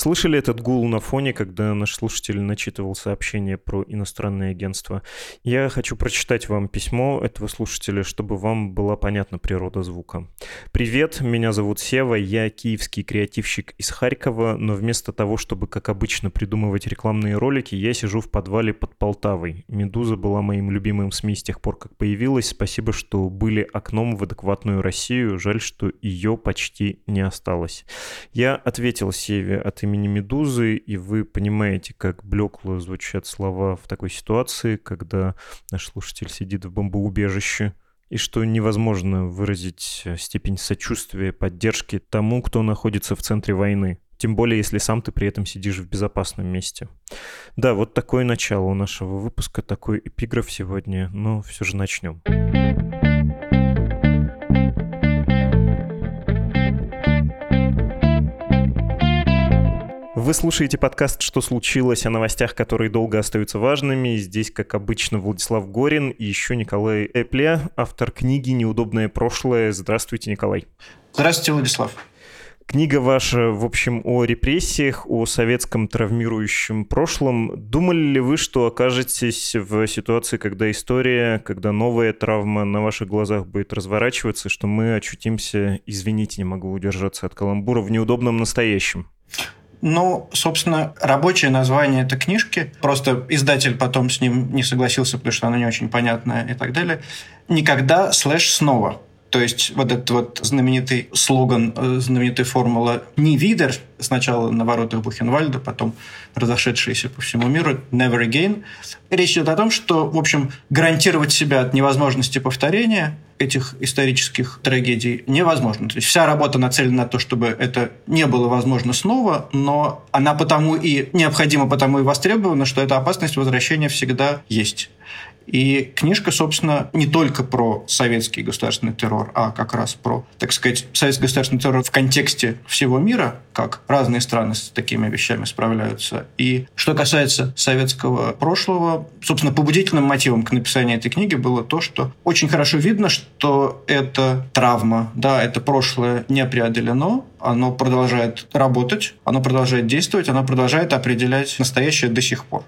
Слышали этот гул на фоне, когда наш слушатель начитывал сообщение про иностранное агентство? Я хочу прочитать вам письмо этого слушателя, чтобы вам была понятна природа звука. «Привет, меня зовут Сева, я киевский креативщик из Харькова, но вместо того, чтобы, как обычно, придумывать рекламные ролики, я сижу в подвале под Полтавой. «Медуза» была моим любимым СМИ с тех пор, как появилась. Спасибо, что были окном в адекватную Россию. Жаль, что ее почти не осталось. Я ответил Севе от имени имени Медузы, и вы понимаете, как блекло звучат слова в такой ситуации, когда наш слушатель сидит в бомбоубежище, и что невозможно выразить степень сочувствия, поддержки тому, кто находится в центре войны. Тем более, если сам ты при этом сидишь в безопасном месте. Да, вот такое начало у нашего выпуска, такой эпиграф сегодня, но все же начнем. Вы слушаете подкаст «Что случилось?» о новостях, которые долго остаются важными. Здесь, как обычно, Владислав Горин и еще Николай Эпле, автор книги «Неудобное прошлое». Здравствуйте, Николай. Здравствуйте, Владислав. Книга ваша, в общем, о репрессиях, о советском травмирующем прошлом. Думали ли вы, что окажетесь в ситуации, когда история, когда новая травма на ваших глазах будет разворачиваться, что мы очутимся, извините, не могу удержаться от каламбура, в неудобном настоящем? Ну, собственно, рабочее название этой книжки, просто издатель потом с ним не согласился, потому что оно не очень понятное и так далее. Никогда слэш снова. То есть вот этот вот знаменитый слоган, э, знаменитая формула «не видер», сначала на воротах Бухенвальда, потом разошедшиеся по всему миру «never again». Речь идет о том, что, в общем, гарантировать себя от невозможности повторения этих исторических трагедий невозможно. То есть вся работа нацелена на то, чтобы это не было возможно снова, но она потому и необходима, потому и востребована, что эта опасность возвращения всегда есть. И книжка, собственно, не только про советский государственный террор, а как раз про, так сказать, советский государственный террор в контексте всего мира, как разные страны с такими вещами справляются. И что касается советского прошлого, собственно, побудительным мотивом к написанию этой книги было то, что очень хорошо видно, что это травма, да, это прошлое не преодолено, оно продолжает работать, оно продолжает действовать, оно продолжает определять настоящее до сих пор.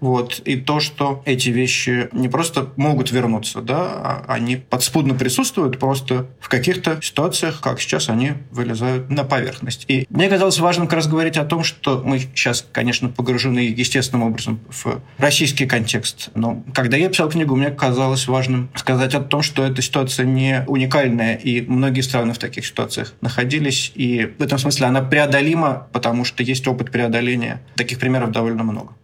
Вот. И то, что эти вещи не просто могут вернуться, да, а они подспудно присутствуют, просто в каких-то ситуациях, как сейчас, они вылезают на поверхность. И мне казалось важным как раз говорить о том, что мы сейчас, конечно, погружены естественным образом в российский контекст. Но когда я писал книгу, мне казалось важным сказать о том, что эта ситуация не уникальная, и многие страны в таких ситуациях находились. И в этом смысле она преодолима, потому что есть опыт преодоления. Таких примеров довольно много.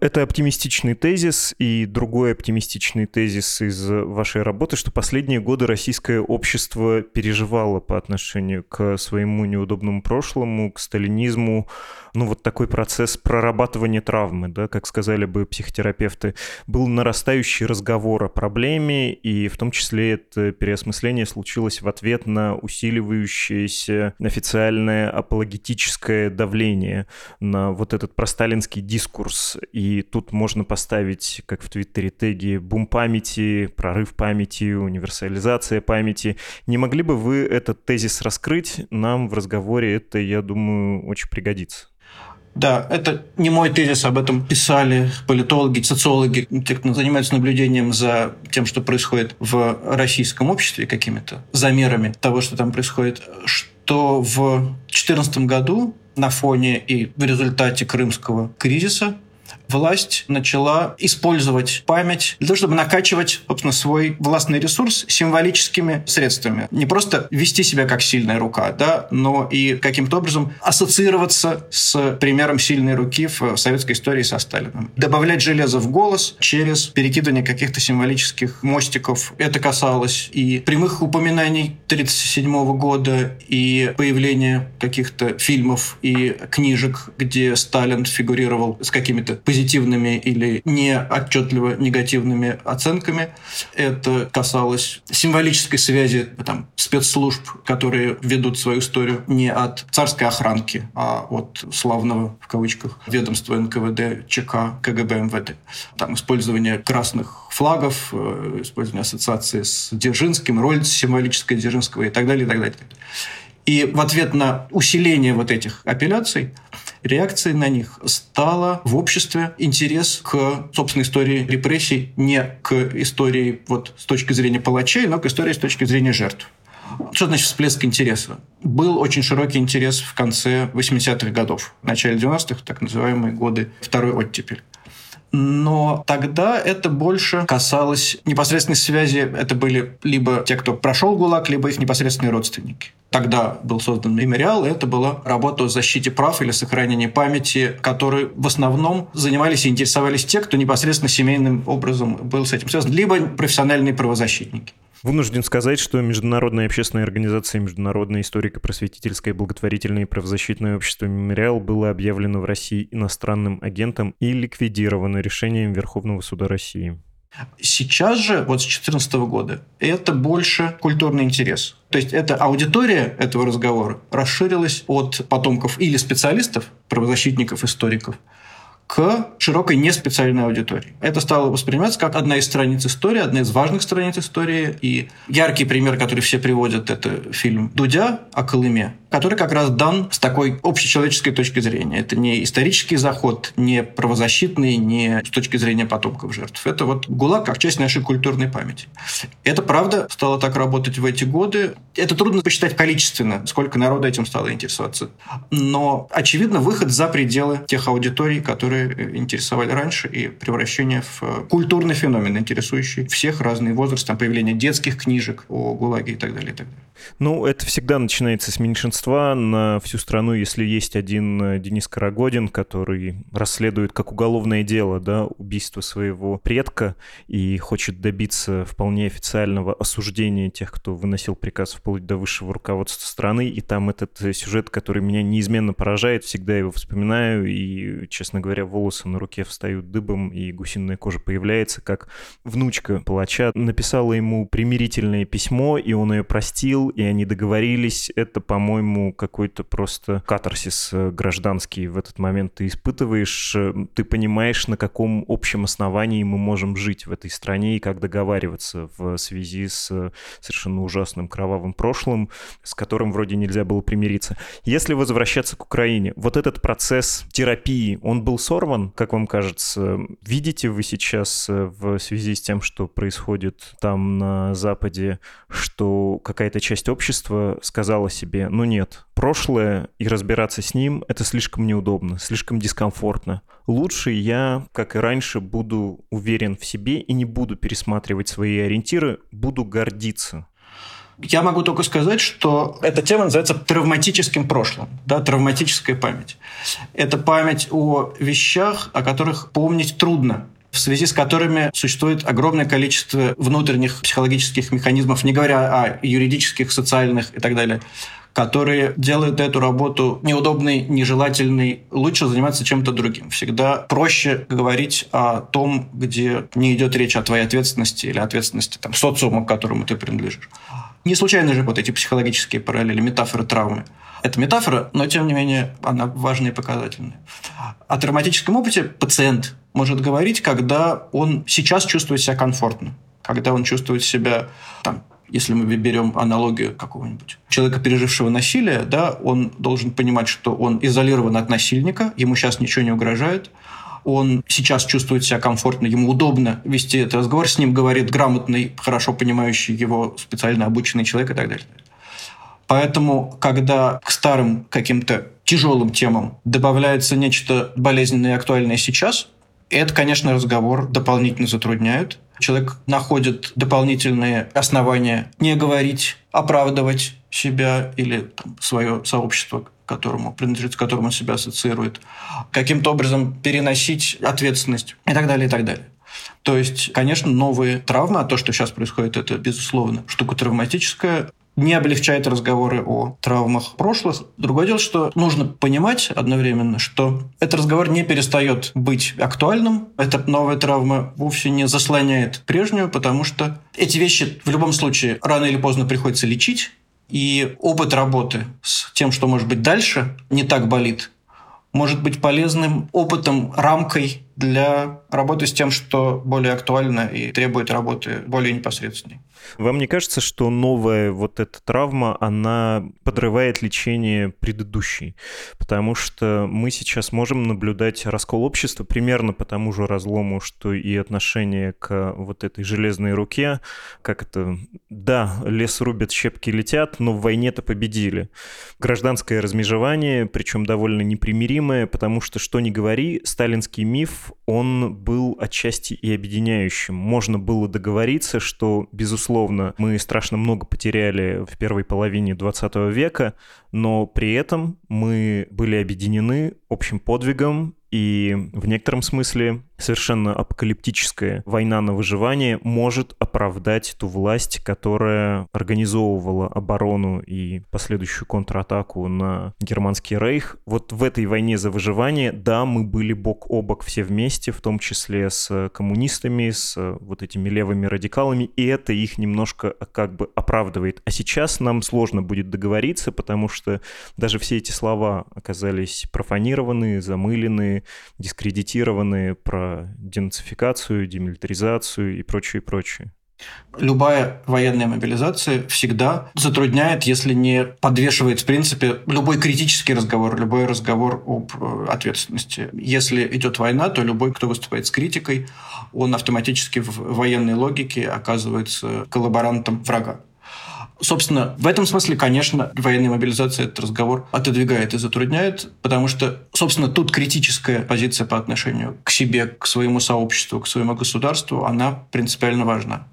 Это оптимистичный тезис, и другой оптимистичный тезис из вашей работы, что последние годы российское общество переживало по отношению к своему неудобному прошлому, к сталинизму, ну, вот такой процесс прорабатывания травмы, да, как сказали бы психотерапевты, был нарастающий разговор о проблеме, и в том числе это переосмысление случилось в ответ на усиливающееся официальное апологетическое давление на вот этот просталинский дискурс. И тут можно поставить, как в Твиттере, теги «бум памяти», «прорыв памяти», «универсализация памяти». Не могли бы вы этот тезис раскрыть? Нам в разговоре это, я думаю, очень пригодится. Да, это не мой тезис, об этом писали политологи, социологи, те, кто занимаются наблюдением за тем, что происходит в российском обществе, какими-то замерами того, что там происходит, что в 2014 году на фоне и в результате крымского кризиса власть начала использовать память для того, чтобы накачивать, собственно, свой властный ресурс символическими средствами. Не просто вести себя как сильная рука, да, но и каким-то образом ассоциироваться с примером сильной руки в советской истории со Сталином. Добавлять железо в голос через перекидывание каких-то символических мостиков. Это касалось и прямых упоминаний 1937 года, и появления каких-то фильмов и книжек, где Сталин фигурировал с какими-то позитивными или не отчетливо негативными оценками. Это касалось символической связи там, спецслужб, которые ведут свою историю не от царской охранки, а от славного, в кавычках, ведомства НКВД, ЧК, КГБ, МВД. Там использование красных флагов, э, использование ассоциации с Дзержинским, роль символическая Дзержинского и так далее, и так далее. И в ответ на усиление вот этих апелляций, реакцией на них стало в обществе интерес к собственной истории репрессий, не к истории вот с точки зрения палачей, но к истории с точки зрения жертв. Что значит всплеск интереса? Был очень широкий интерес в конце 80-х годов, в начале 90-х, так называемые годы второй оттепель но тогда это больше касалось непосредственной связи. Это были либо те, кто прошел ГУЛАГ, либо их непосредственные родственники. Тогда был создан мемориал, и это была работа о защите прав или сохранении памяти, которые в основном занимались и интересовались те, кто непосредственно семейным образом был с этим связан, либо профессиональные правозащитники. Вынужден сказать, что Международная общественная организация Международное историко-просветительское благотворительное и правозащитное общество «Мемориал» было объявлено в России иностранным агентом и ликвидировано решением Верховного суда России. Сейчас же, вот с 2014 года, это больше культурный интерес. То есть эта аудитория этого разговора расширилась от потомков или специалистов, правозащитников, историков, к широкой неспециальной аудитории. Это стало восприниматься как одна из страниц истории, одна из важных страниц истории. И яркий пример, который все приводят, это фильм Дудя о Колыме, который как раз дан с такой общечеловеческой точки зрения. Это не исторический заход, не правозащитный, не с точки зрения потомков жертв. Это вот ГУЛАГ как часть нашей культурной памяти. Это правда стало так работать в эти годы. Это трудно посчитать количественно, сколько народа этим стало интересоваться. Но, очевидно, выход за пределы тех аудиторий, которые интересовали раньше, и превращение в культурный феномен, интересующий всех разные возрасты, там, появление детских книжек о ГУЛАГе и так далее. И так далее. Ну, это всегда начинается с меньшинства. На всю страну, если есть один э, Денис Карагодин, который расследует как уголовное дело, да, убийство своего предка и хочет добиться вполне официального осуждения тех, кто выносил приказ вплоть до высшего руководства страны. И там этот э, сюжет, который меня неизменно поражает, всегда его вспоминаю, и, честно говоря, волосы на руке встают дыбом, и гусиная кожа появляется, как внучка палача написала ему примирительное письмо, и он ее простил, и они договорились. Это, по-моему, какой-то просто катарсис э, гражданский в этот момент ты испытываешь. Э, ты понимаешь, на каком общем основании мы можем жить в этой стране и как договариваться в связи с э, совершенно ужасным кровавым прошлым, с которым вроде нельзя было примириться. Если возвращаться к Украине, вот этот процесс терапии, он был сорван, как вам кажется? Видите вы сейчас в связи с тем, что происходит там на Западе, что какая-то часть общества сказала себе, ну нет, прошлое и разбираться с ним — это слишком неудобно, слишком дискомфортно. Лучше я, как и раньше, буду уверен в себе и не буду пересматривать свои ориентиры, буду гордиться. Я могу только сказать, что эта тема называется травматическим прошлым, да, травматическая память. Это память о вещах, о которых помнить трудно, в связи с которыми существует огромное количество внутренних психологических механизмов, не говоря о юридических, социальных и так далее, которые делают эту работу неудобной, нежелательной. Лучше заниматься чем-то другим. Всегда проще говорить о том, где не идет речь о твоей ответственности или ответственности там, социума, к которому ты принадлежишь. Не случайно же вот эти психологические параллели, метафоры травмы. Это метафора, но тем не менее она важная и показательная. О травматическом опыте пациент может говорить, когда он сейчас чувствует себя комфортно, когда он чувствует себя там, если мы берем аналогию какого-нибудь человека, пережившего насилие, да, он должен понимать, что он изолирован от насильника, ему сейчас ничего не угрожает, он сейчас чувствует себя комфортно, ему удобно вести этот разговор, с ним говорит грамотный, хорошо понимающий его специально обученный человек и так далее. Поэтому, когда к старым каким-то тяжелым темам добавляется нечто болезненное и актуальное сейчас, это, конечно, разговор дополнительно затрудняет. Человек находит дополнительные основания не говорить, оправдывать себя или там, свое сообщество, которому принадлежит, с которым он себя ассоциирует, каким-то образом переносить ответственность и так далее, и так далее. То есть, конечно, новые травмы, а то, что сейчас происходит, это, безусловно, штука травматическая. Не облегчает разговоры о травмах прошлых. Другое дело, что нужно понимать одновременно, что этот разговор не перестает быть актуальным. Эта новая травма вовсе не заслоняет прежнюю, потому что эти вещи в любом случае рано или поздно приходится лечить. И опыт работы с тем, что может быть дальше, не так болит, может быть полезным опытом, рамкой для работы с тем, что более актуально и требует работы более непосредственной. Вам не кажется, что новая вот эта травма, она подрывает лечение предыдущей? Потому что мы сейчас можем наблюдать раскол общества примерно по тому же разлому, что и отношение к вот этой железной руке. Как это? Да, лес рубят, щепки летят, но в войне-то победили. Гражданское размежевание, причем довольно непримиримое, потому что, что ни говори, сталинский миф, он был отчасти и объединяющим. Можно было договориться, что, безусловно, мы страшно много потеряли в первой половине 20 века, но при этом мы были объединены общим подвигом и в некотором смысле совершенно апокалиптическая война на выживание может оправдать ту власть, которая организовывала оборону и последующую контратаку на германский рейх. Вот в этой войне за выживание, да, мы были бок о бок все вместе, в том числе с коммунистами, с вот этими левыми радикалами, и это их немножко как бы оправдывает. А сейчас нам сложно будет договориться, потому что даже все эти слова оказались профанированы, замылены, дискредитированы про денацификацию, демилитаризацию и прочее, прочее. Любая военная мобилизация всегда затрудняет, если не подвешивает, в принципе, любой критический разговор, любой разговор об э, ответственности. Если идет война, то любой, кто выступает с критикой, он автоматически в военной логике оказывается коллаборантом врага. Собственно, в этом смысле, конечно, военная мобилизация этот разговор отодвигает и затрудняет, потому что, собственно, тут критическая позиция по отношению к себе, к своему сообществу, к своему государству, она принципиально важна.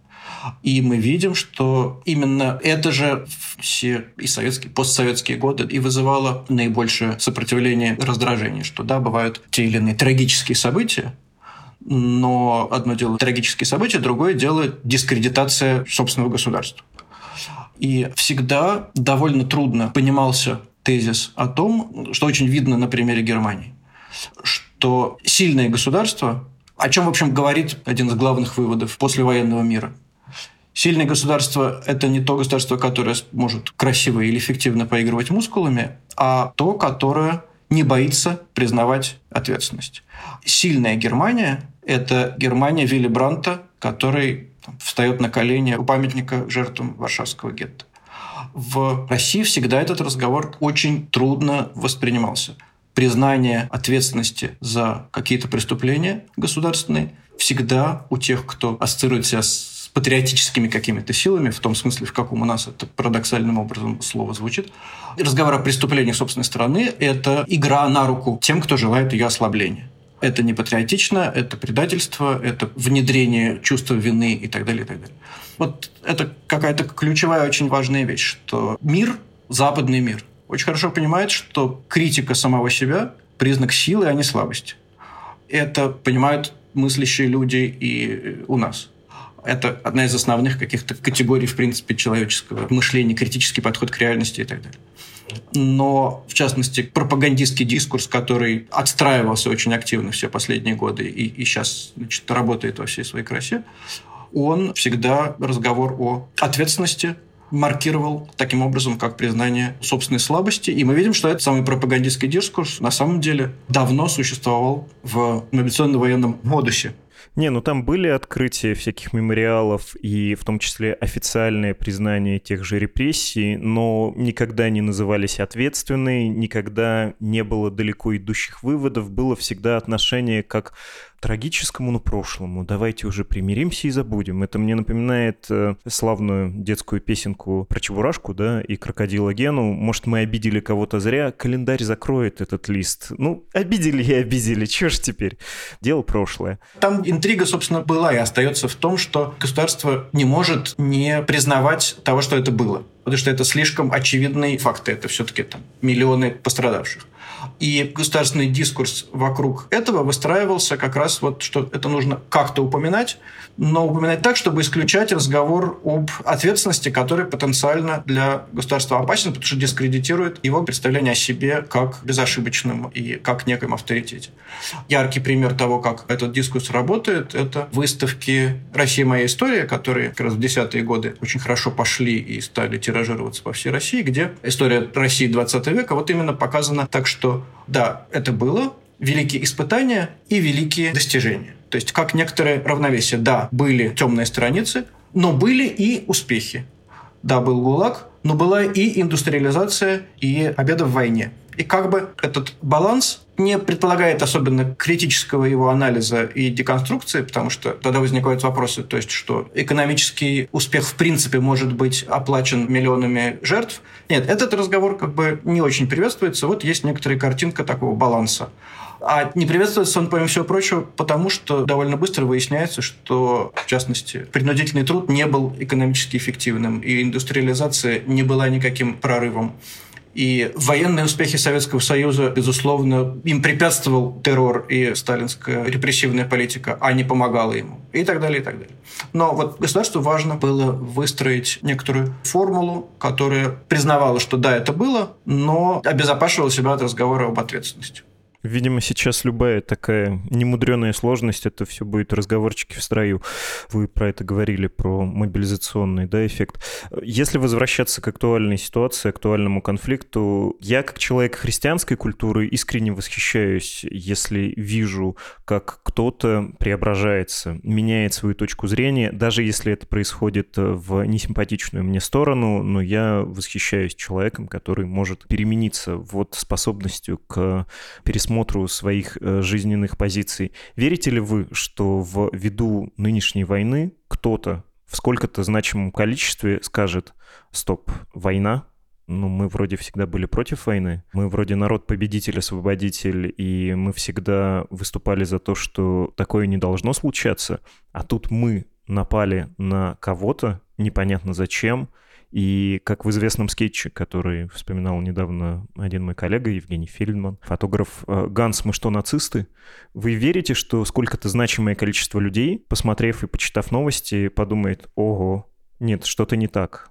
И мы видим, что именно это же все и советские, постсоветские годы и вызывало наибольшее сопротивление и раздражение, что да, бывают те или иные трагические события, но одно дело трагические события, другое дело дискредитация собственного государства. И всегда довольно трудно понимался тезис о том, что очень видно на примере Германии, что сильное государство, о чем, в общем, говорит один из главных выводов послевоенного мира. Сильное государство – это не то государство, которое может красиво или эффективно поигрывать мускулами, а то, которое не боится признавать ответственность. Сильная Германия – это Германия Вилли Бранта, который встает на колени у памятника жертвам Варшавского гетто. В России всегда этот разговор очень трудно воспринимался. Признание ответственности за какие-то преступления государственные всегда у тех, кто ассоциирует себя с патриотическими какими-то силами, в том смысле, в каком у нас это парадоксальным образом слово звучит. Разговор о преступлениях собственной страны – это игра на руку тем, кто желает ее ослабления это не патриотично, это предательство, это внедрение чувства вины и так далее, и так далее. Вот это какая-то ключевая, очень важная вещь, что мир, западный мир, очень хорошо понимает, что критика самого себя – признак силы, а не слабости. Это понимают мыслящие люди и у нас. Это одна из основных каких-то категорий, в принципе, человеческого мышления, критический подход к реальности и так далее но, в частности, пропагандистский дискурс, который отстраивался очень активно все последние годы и, и сейчас значит, работает во всей своей красе, он всегда разговор о ответственности маркировал таким образом, как признание собственной слабости. И мы видим, что этот самый пропагандистский дискурс на самом деле давно существовал в мобилизационно-военном модусе. Не, ну там были открытия всяких мемориалов и в том числе официальное признание тех же репрессий, но никогда не назывались ответственные, никогда не было далеко идущих выводов, было всегда отношение как трагическому, но прошлому. Давайте уже примиримся и забудем. Это мне напоминает э, славную детскую песенку про Чебурашку, да, и крокодила Гену. Может, мы обидели кого-то зря, календарь закроет этот лист. Ну, обидели и обидели, чё ж теперь? Дело прошлое. Там интрига, собственно, была и остается в том, что государство не может не признавать того, что это было. Потому что это слишком очевидные факты, это все-таки там миллионы пострадавших. И государственный дискурс вокруг этого выстраивался как раз вот, что это нужно как-то упоминать, но упоминать так, чтобы исключать разговор об ответственности, который потенциально для государства опасен, потому что дискредитирует его представление о себе как безошибочным и как некоем авторитете. Яркий пример того, как этот дискурс работает, это выставки «Россия. Моя история», которые как раз в десятые годы очень хорошо пошли и стали по всей России, где история России 20 века вот именно показана так, что да, это было, великие испытания и великие достижения. То есть как некоторое равновесие. Да, были темные страницы, но были и успехи. Да, был ГУЛАГ, но была и индустриализация, и победа в войне. И как бы этот баланс не предполагает особенно критического его анализа и деконструкции, потому что тогда возникают вопросы, то есть что экономический успех в принципе может быть оплачен миллионами жертв. Нет, этот разговор как бы не очень приветствуется. Вот есть некоторая картинка такого баланса. А не приветствуется он, помимо всего прочего, потому что довольно быстро выясняется, что, в частности, принудительный труд не был экономически эффективным, и индустриализация не была никаким прорывом. И военные успехи Советского Союза, безусловно, им препятствовал террор и сталинская репрессивная политика, а не помогала ему. И так далее, и так далее. Но вот государству важно было выстроить некоторую формулу, которая признавала, что да, это было, но обезопашивала себя от разговора об ответственности. Видимо, сейчас любая такая немудреная сложность, это все будет разговорчики в строю. Вы про это говорили, про мобилизационный да, эффект. Если возвращаться к актуальной ситуации, актуальному конфликту, я как человек христианской культуры искренне восхищаюсь, если вижу, как кто-то преображается, меняет свою точку зрения, даже если это происходит в несимпатичную мне сторону, но я восхищаюсь человеком, который может перемениться вот способностью к пересмотру пересмотру своих э, жизненных позиций. Верите ли вы, что в виду нынешней войны кто-то в сколько-то значимом количестве скажет «стоп, война, ну, мы вроде всегда были против войны. Мы вроде народ-победитель, освободитель, и мы всегда выступали за то, что такое не должно случаться. А тут мы напали на кого-то, непонятно зачем, и как в известном скетче, который вспоминал недавно один мой коллега, Евгений Фельдман, фотограф э, «Ганс, мы что, нацисты?» Вы верите, что сколько-то значимое количество людей, посмотрев и почитав новости, подумает «Ого, нет, что-то не так,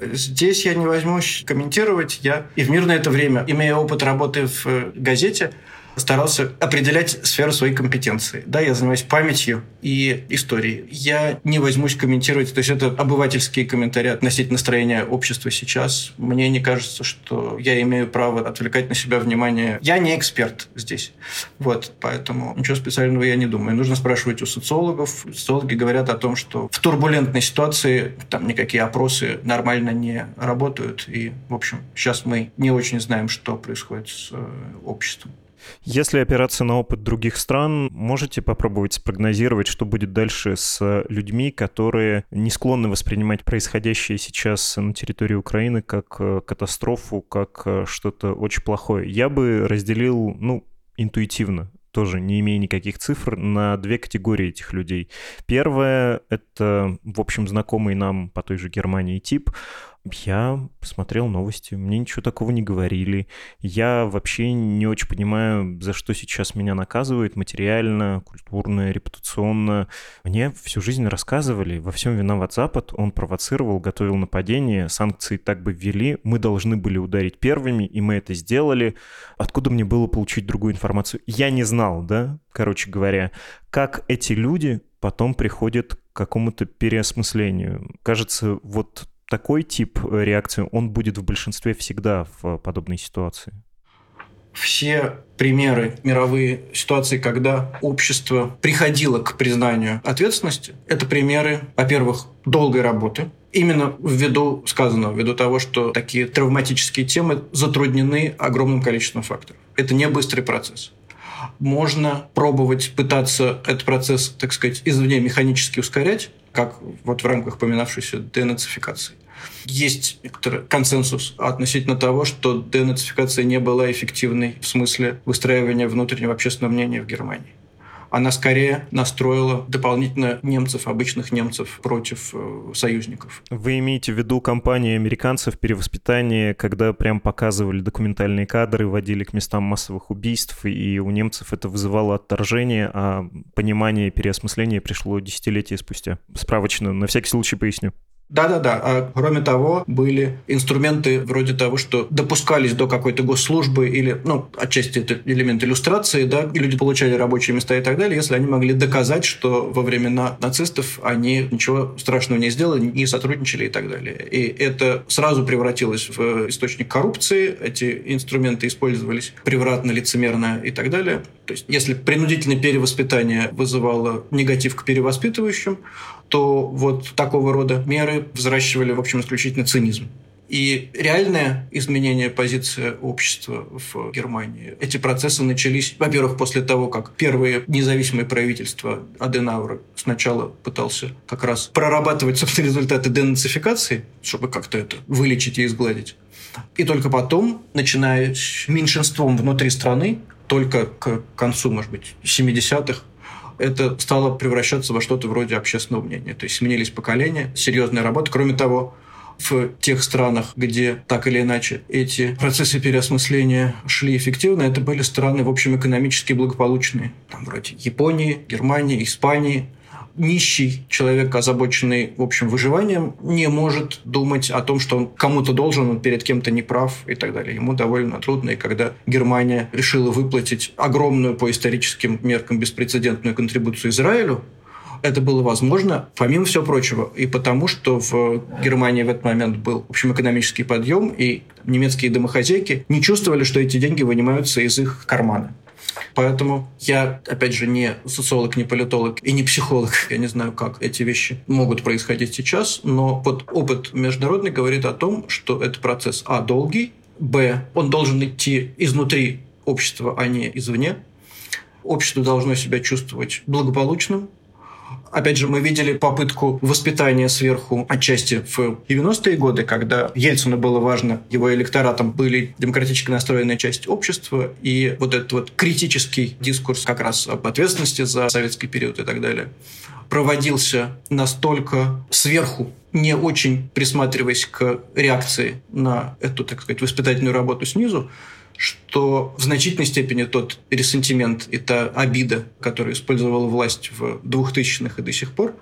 Здесь я не возьмусь комментировать. Я и в мирное это время, имея опыт работы в э, газете, старался определять сферу своей компетенции. Да, я занимаюсь памятью и историей. Я не возьмусь комментировать, то есть это обывательские комментарии относительно настроения общества сейчас. Мне не кажется, что я имею право отвлекать на себя внимание. Я не эксперт здесь. Вот, поэтому ничего специального я не думаю. Нужно спрашивать у социологов. Социологи говорят о том, что в турбулентной ситуации там никакие опросы нормально не работают. И, в общем, сейчас мы не очень знаем, что происходит с э, обществом. Если опираться на опыт других стран, можете попробовать спрогнозировать, что будет дальше с людьми, которые не склонны воспринимать происходящее сейчас на территории Украины как э, катастрофу, как э, что-то очень плохое. Я бы разделил, ну, интуитивно тоже не имея никаких цифр, на две категории этих людей. Первое — это, в общем, знакомый нам по той же Германии тип — я посмотрел новости, мне ничего такого не говорили. Я вообще не очень понимаю, за что сейчас меня наказывают материально, культурно, репутационно. Мне всю жизнь рассказывали, во всем виноват Запад, он провоцировал, готовил нападение, санкции так бы ввели, мы должны были ударить первыми, и мы это сделали. Откуда мне было получить другую информацию? Я не знал, да, короче говоря, как эти люди потом приходят к какому-то переосмыслению. Кажется, вот такой тип э, реакции, он будет в большинстве всегда в подобной ситуации? Все примеры мировые ситуации, когда общество приходило к признанию ответственности, это примеры, во-первых, долгой работы, именно ввиду сказанного, ввиду того, что такие травматические темы затруднены огромным количеством факторов. Это не быстрый процесс можно пробовать пытаться этот процесс, так сказать, извне механически ускорять, как вот в рамках поминавшейся денацификации. Есть некоторый консенсус относительно того, что денацификация не была эффективной в смысле выстраивания внутреннего общественного мнения в Германии. она скорее настроила дополнительно немцев, обычных немцев против э, союзников. Вы имеете в виду кампанию американцев перевоспитания, когда прям показывали документальные кадры, водили к местам массовых убийств, и у немцев это вызывало отторжение, а понимание переосмысления пришло десятилетия спустя. Справочно, на всякий случай поясню. Да-да-да. А кроме того, были инструменты вроде того, что допускались до какой-то госслужбы или, ну, отчасти это элемент иллюстрации, да, и люди получали рабочие места и так далее, если они могли доказать, что во времена нацистов они ничего страшного не сделали, не сотрудничали и так далее. И это сразу превратилось в источник коррупции, эти инструменты использовались превратно, лицемерно и так далее. То есть, если принудительное перевоспитание вызывало негатив к перевоспитывающим, то вот такого рода меры взращивали, в общем, исключительно цинизм. И реальное изменение позиции общества в Германии, эти процессы начались, во-первых, после того, как первые независимые правительства Аденаура сначала пытался как раз прорабатывать, собственно, результаты денацификации, чтобы как-то это вылечить и изгладить. И только потом, начиная с меньшинством внутри страны, только к концу, может быть, 70-х, это стало превращаться во что-то вроде общественного мнения. То есть сменились поколения, серьезная работа. Кроме того, в тех странах, где так или иначе эти процессы переосмысления шли эффективно, это были страны, в общем, экономически благополучные. Там вроде Японии, Германии, Испании – нищий человек, озабоченный, в общем, выживанием, не может думать о том, что он кому-то должен, он перед кем-то не прав и так далее. Ему довольно трудно. И когда Германия решила выплатить огромную по историческим меркам беспрецедентную контрибуцию Израилю, это было возможно, помимо всего прочего, и потому, что в Германии в этот момент был, в общем, экономический подъем, и немецкие домохозяйки не чувствовали, что эти деньги вынимаются из их кармана. Поэтому я, опять же, не социолог, не политолог и не психолог. Я не знаю, как эти вещи могут происходить сейчас, но вот опыт международный говорит о том, что это процесс, а, долгий, б, он должен идти изнутри общества, а не извне. Общество должно себя чувствовать благополучным, Опять же, мы видели попытку воспитания сверху отчасти в 90-е годы, когда Ельцину было важно, его электоратом были демократически настроенная часть общества, и вот этот вот критический дискурс как раз об ответственности за советский период и так далее проводился настолько сверху, не очень присматриваясь к реакции на эту, так сказать, воспитательную работу снизу, что в значительной степени тот ресентимент и та обида, которую использовала власть в 2000-х и до сих пор,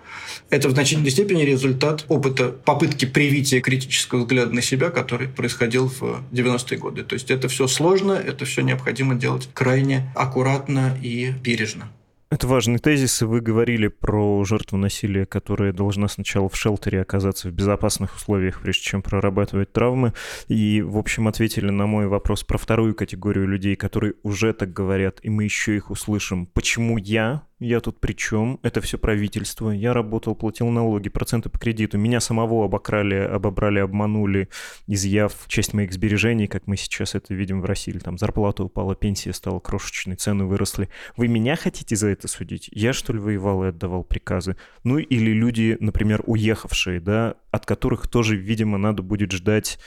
это в значительной степени результат опыта попытки привития критического взгляда на себя, который происходил в 90-е годы. То есть это все сложно, это все необходимо делать крайне аккуратно и бережно. Это важный тезис, и вы говорили про жертву насилия, которая должна сначала в шелтере оказаться в безопасных условиях, прежде чем прорабатывать травмы. И, в общем, ответили на мой вопрос про вторую категорию людей, которые уже так говорят, и мы еще их услышим. Почему я я тут при чем? Это все правительство. Я работал, платил налоги, проценты по кредиту. Меня самого обокрали, обобрали, обманули, изъяв часть моих сбережений, как мы сейчас это видим в России. Там зарплата упала, пенсия стала крошечной, цены выросли. Вы меня хотите за это судить? Я, что ли, воевал и отдавал приказы? Ну или люди, например, уехавшие, да, от которых тоже, видимо, надо будет ждать,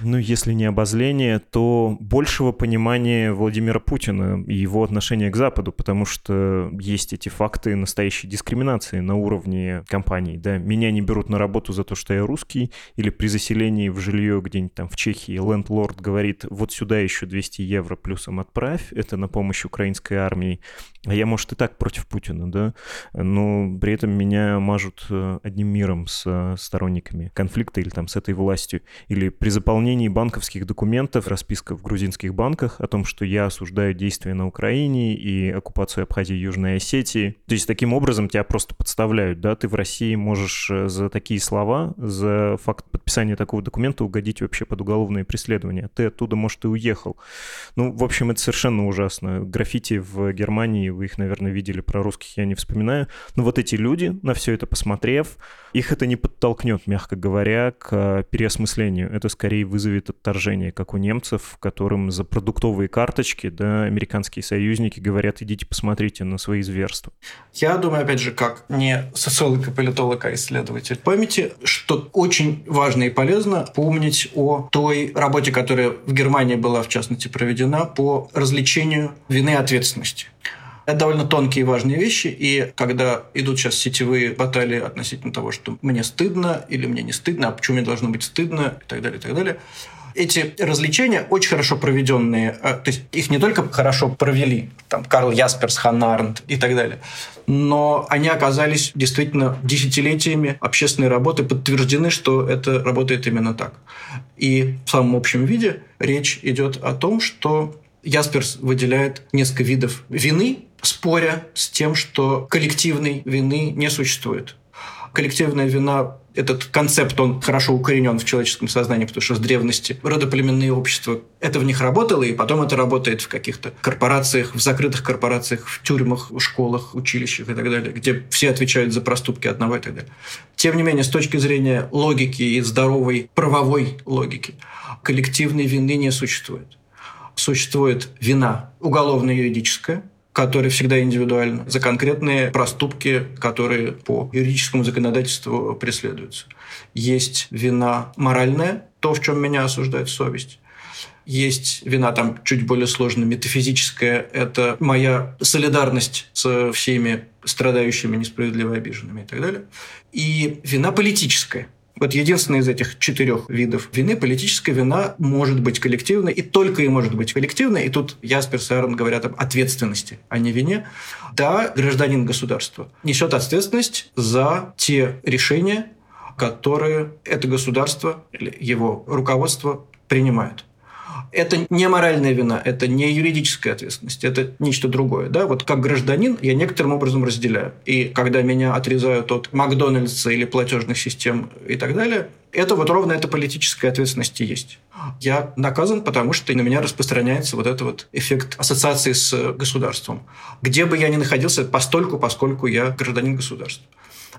ну, если не обозления, то большего понимания Владимира Путина и его отношения к Западу, потому что есть эти факты настоящей дискриминации на уровне компаний. Да? Меня не берут на работу за то, что я русский, или при заселении в жилье где-нибудь там в Чехии лендлорд говорит, вот сюда еще 200 евро плюсом отправь, это на помощь украинской армии. А я, может, и так против Путина, да, но при этом меня мажут э, одним миром с э, сторонниками конфликта или там с этой властью. Или при заполнении банковских документов, расписка в грузинских банках о том, что я осуждаю действия на Украине и оккупацию Абхазии и Южной Осетии. То есть таким образом тебя просто подставляют, да, ты в России можешь э, за такие слова, за факт подписания такого документа угодить вообще под уголовное преследование. Ты оттуда, может, и уехал. Ну, в общем, это совершенно ужасно. Граффити в Германии вы их, наверное, видели, про русских я не вспоминаю. Но вот эти люди, на все это посмотрев, их это не подтолкнет, мягко говоря, к переосмыслению. Это скорее вызовет отторжение, как у немцев, которым за продуктовые карточки, да, американские союзники говорят, идите посмотрите на свои зверства. Я думаю, опять же, как не социолог и политолог, а исследователь памяти, что очень важно и полезно помнить о той работе, которая в Германии была, в частности, проведена по развлечению вины и ответственности. Это довольно тонкие и важные вещи, и когда идут сейчас сетевые баталии относительно того, что мне стыдно или мне не стыдно, а почему мне должно быть стыдно и так далее, и так далее, эти развлечения очень хорошо проведенные. А, то есть их не только хорошо провели, там Карл Ясперс, Ханна Арнdt и так далее, но они оказались действительно десятилетиями общественной работы подтверждены, что это работает именно так. И в самом общем виде речь идет о том, что Ясперс выделяет несколько видов вины, споря с тем, что коллективной вины не существует. Коллективная вина этот концепт, он хорошо укоренен в человеческом сознании, потому что с древности родоплеменные общества, это в них работало, и потом это работает в каких-то корпорациях, в закрытых корпорациях, в тюрьмах, в школах, училищах и так далее, где все отвечают за проступки одного и так далее. Тем не менее, с точки зрения логики и здоровой правовой логики, коллективной вины не существует. Существует вина уголовно-юридическая, которые всегда индивидуально, за конкретные проступки, которые по юридическому законодательству преследуются. Есть вина моральная, то, в чем меня осуждает совесть. Есть вина там чуть более сложная, метафизическая. Это моя солидарность со всеми страдающими, несправедливо обиженными и так далее. И вина политическая. Вот единственный из этих четырех видов вины, политическая вина может быть коллективной, и только и может быть коллективной. И тут Яспер и Аарон говорят об ответственности, а не вине. Да, гражданин государства несет ответственность за те решения, которые это государство или его руководство принимает это не моральная вина, это не юридическая ответственность, это нечто другое. Да? Вот как гражданин я некоторым образом разделяю. И когда меня отрезают от Макдональдса или платежных систем и так далее, это вот ровно эта политическая ответственность и есть. Я наказан, потому что на меня распространяется вот этот вот эффект ассоциации с государством. Где бы я ни находился, постольку, поскольку я гражданин государства.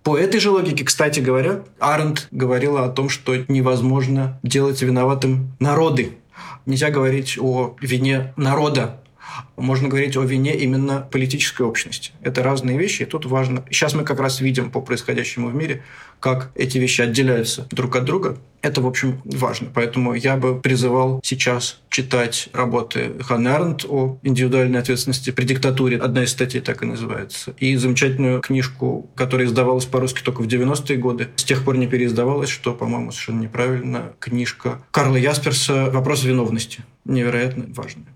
По этой же логике, кстати говоря, Арендт говорила о том, что невозможно делать виноватым народы нельзя говорить о вине народа. Можно говорить о вине именно политической общности. Это разные вещи, и тут важно. Сейчас мы как раз видим по происходящему в мире, как эти вещи отделяются друг от друга. Это, в общем, важно. Поэтому я бы призывал сейчас читать работы Ханны Арендт о индивидуальной ответственности при диктатуре. Одна из статей так и называется. И замечательную книжку, которая издавалась по-русски только в 90-е годы, с тех пор не переиздавалась, что, по-моему, совершенно неправильно. Книжка Карла Ясперса «Вопрос виновности». Невероятно важная.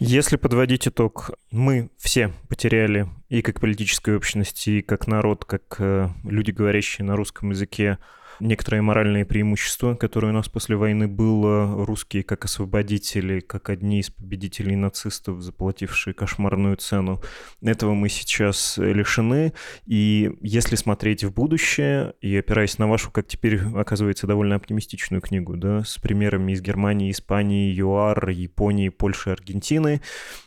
Если подводить итог, мы все потеряли и как политическая общность, и как народ, как э, люди, говорящие на русском языке, некоторые моральные преимущества, которые у нас после войны было. Русские как освободители, как одни из победителей нацистов, заплатившие кошмарную цену. Этого мы сейчас лишены. И если смотреть в будущее, и опираясь на вашу, как теперь оказывается, довольно оптимистичную книгу, да, с примерами из Германии, Испании, ЮАР, Японии, Польши, Аргентины,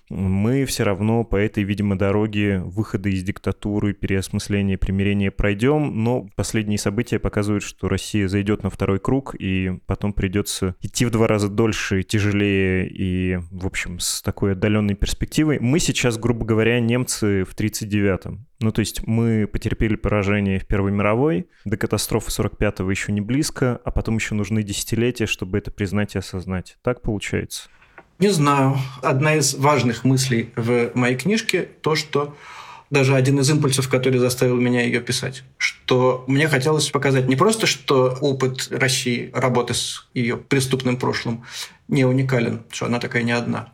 мы все равно по этой, видимо, дороге выхода из диктатуры, переосмысления, примирения пройдем, но последние события показывают, что Россия зайдет на второй круг, и потом придется идти в два раза дольше, тяжелее и, в общем, с такой отдаленной перспективой. Мы сейчас, грубо говоря, немцы в 39-м. Ну, то есть мы потерпели поражение в Первой мировой, до катастрофы 45-го еще не близко, а потом еще нужны десятилетия, чтобы это признать и осознать. Так получается? Не знаю. Одна из важных мыслей в моей книжке то, что даже один из импульсов, который заставил меня ее писать, что мне хотелось показать не просто, что опыт России работы с ее преступным прошлым не уникален, что она такая не одна.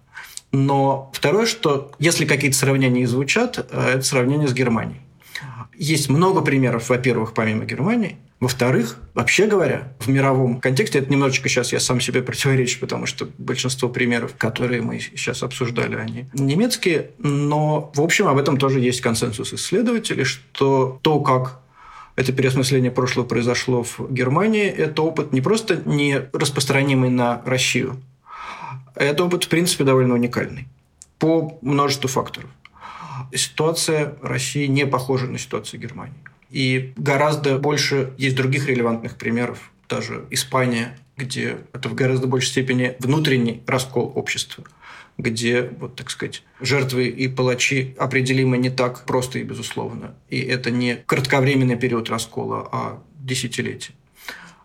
Но второе, что если какие-то сравнения звучат, э, это сравнение с Германией. Есть много примеров, во-первых, помимо Германии, во-вторых, вообще говоря, в мировом контексте, это немножечко сейчас я сам себе противоречу, потому что большинство примеров, которые мы сейчас обсуждали, они немецкие, но, в общем, об этом тоже есть консенсус исследователей, что то, как это переосмысление прошлого произошло в Германии, это опыт не просто не распространимый на Россию, это опыт, в принципе, довольно уникальный по множеству факторов. Ситуация России не похожа на ситуацию Германии. И гораздо больше есть других релевантных примеров. Даже Испания, где это в гораздо большей степени внутренний раскол общества где, вот так сказать, жертвы и палачи определимы не так просто и безусловно. И это не кратковременный период раскола, а десятилетие.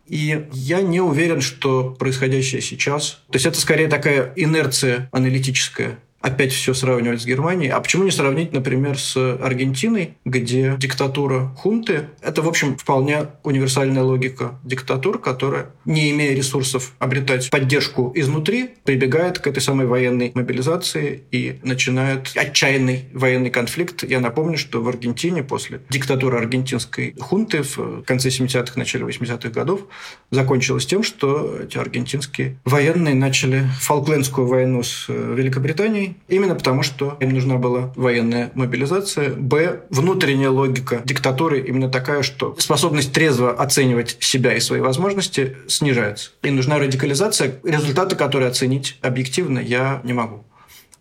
И я не уверен, что происходящее сейчас... То есть это скорее такая инерция аналитическая опять все сравнивать с Германией. А почему не сравнить, например, с Аргентиной, где диктатура хунты – это, в общем, вполне универсальная логика диктатур, которая, не имея ресурсов обретать поддержку изнутри, прибегает к этой самой военной мобилизации и начинает отчаянный военный конфликт. Я напомню, что в Аргентине после диктатуры аргентинской хунты в конце 70-х, начале 80-х годов закончилось тем, что эти аргентинские военные начали Фолклендскую войну с э, Великобританией, именно потому, что им нужна была военная мобилизация. Б. Внутренняя логика диктатуры именно такая, что способность трезво оценивать себя и свои возможности снижается. И нужна радикализация, результаты которой оценить объективно я не могу.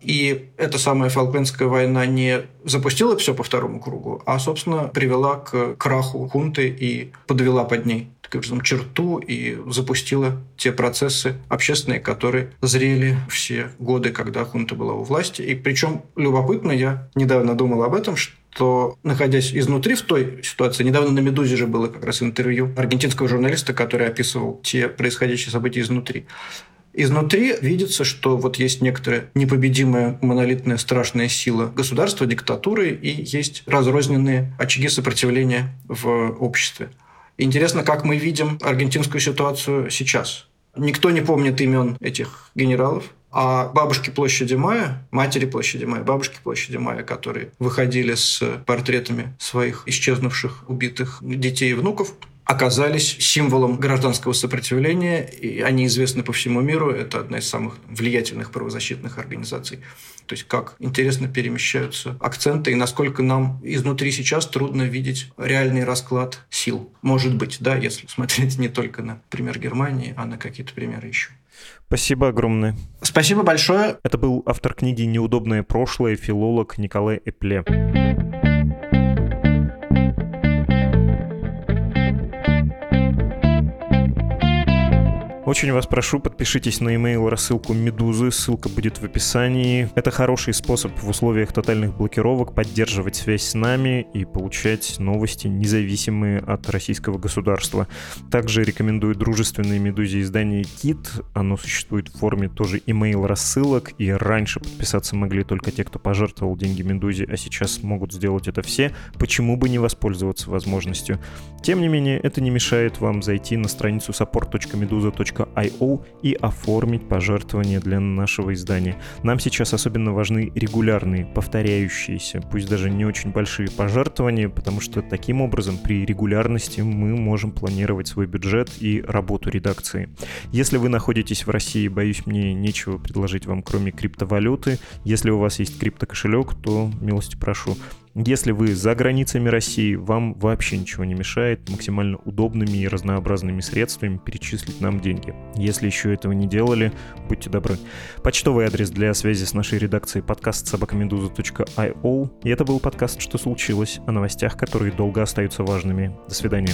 И эта самая Фолклендская война не запустила все по второму кругу, а, собственно, привела к краху хунты и подвела под ней такую черту и запустила те процессы общественные, которые зрели все годы, когда хунта была у власти. И причем любопытно, я недавно думал об этом, что находясь изнутри в той ситуации, недавно на «Медузе» же было как раз интервью аргентинского журналиста, который описывал те происходящие события изнутри. Изнутри видится, что вот есть некоторая непобедимая монолитная страшная сила государства, диктатуры, и есть разрозненные очаги сопротивления в обществе. Интересно, как мы видим аргентинскую ситуацию сейчас. Никто не помнит имен этих генералов, а бабушки площади Мая, матери площади Мая, бабушки площади Мая, которые выходили с портретами своих исчезнувших, убитых детей и внуков, оказались символом гражданского сопротивления, и они известны по всему миру. Это одна из самых влиятельных правозащитных организаций. То есть как интересно перемещаются акценты и насколько нам изнутри сейчас трудно видеть реальный расклад сил. Может быть, да, если смотреть не только на пример Германии, а на какие-то примеры еще. Спасибо огромное. Спасибо большое. Это был автор книги «Неудобное прошлое» филолог Николай Эпле. Очень вас прошу, подпишитесь на email рассылку Медузы, ссылка будет в описании. Это хороший способ в условиях тотальных блокировок поддерживать связь с нами и получать новости, независимые от российского государства. Также рекомендую дружественное Медузе издание Кит. Оно существует в форме тоже email рассылок, и раньше подписаться могли только те, кто пожертвовал деньги Медузе, а сейчас могут сделать это все. Почему бы не воспользоваться возможностью? Тем не менее, это не мешает вам зайти на страницу support.meduza.com Io и оформить пожертвование для нашего издания. Нам сейчас особенно важны регулярные, повторяющиеся, пусть даже не очень большие пожертвования, потому что таким образом при регулярности мы можем планировать свой бюджет и работу редакции. Если вы находитесь в России, боюсь, мне нечего предложить вам, кроме криптовалюты. Если у вас есть криптокошелек, то милости прошу. Если вы за границами России, вам вообще ничего не мешает максимально удобными и разнообразными средствами перечислить нам деньги. Если еще этого не делали, будьте добры. Почтовый адрес для связи с нашей редакцией подкаст собакамедуза.io. И это был подкаст «Что случилось?» о новостях, которые долго остаются важными. До свидания.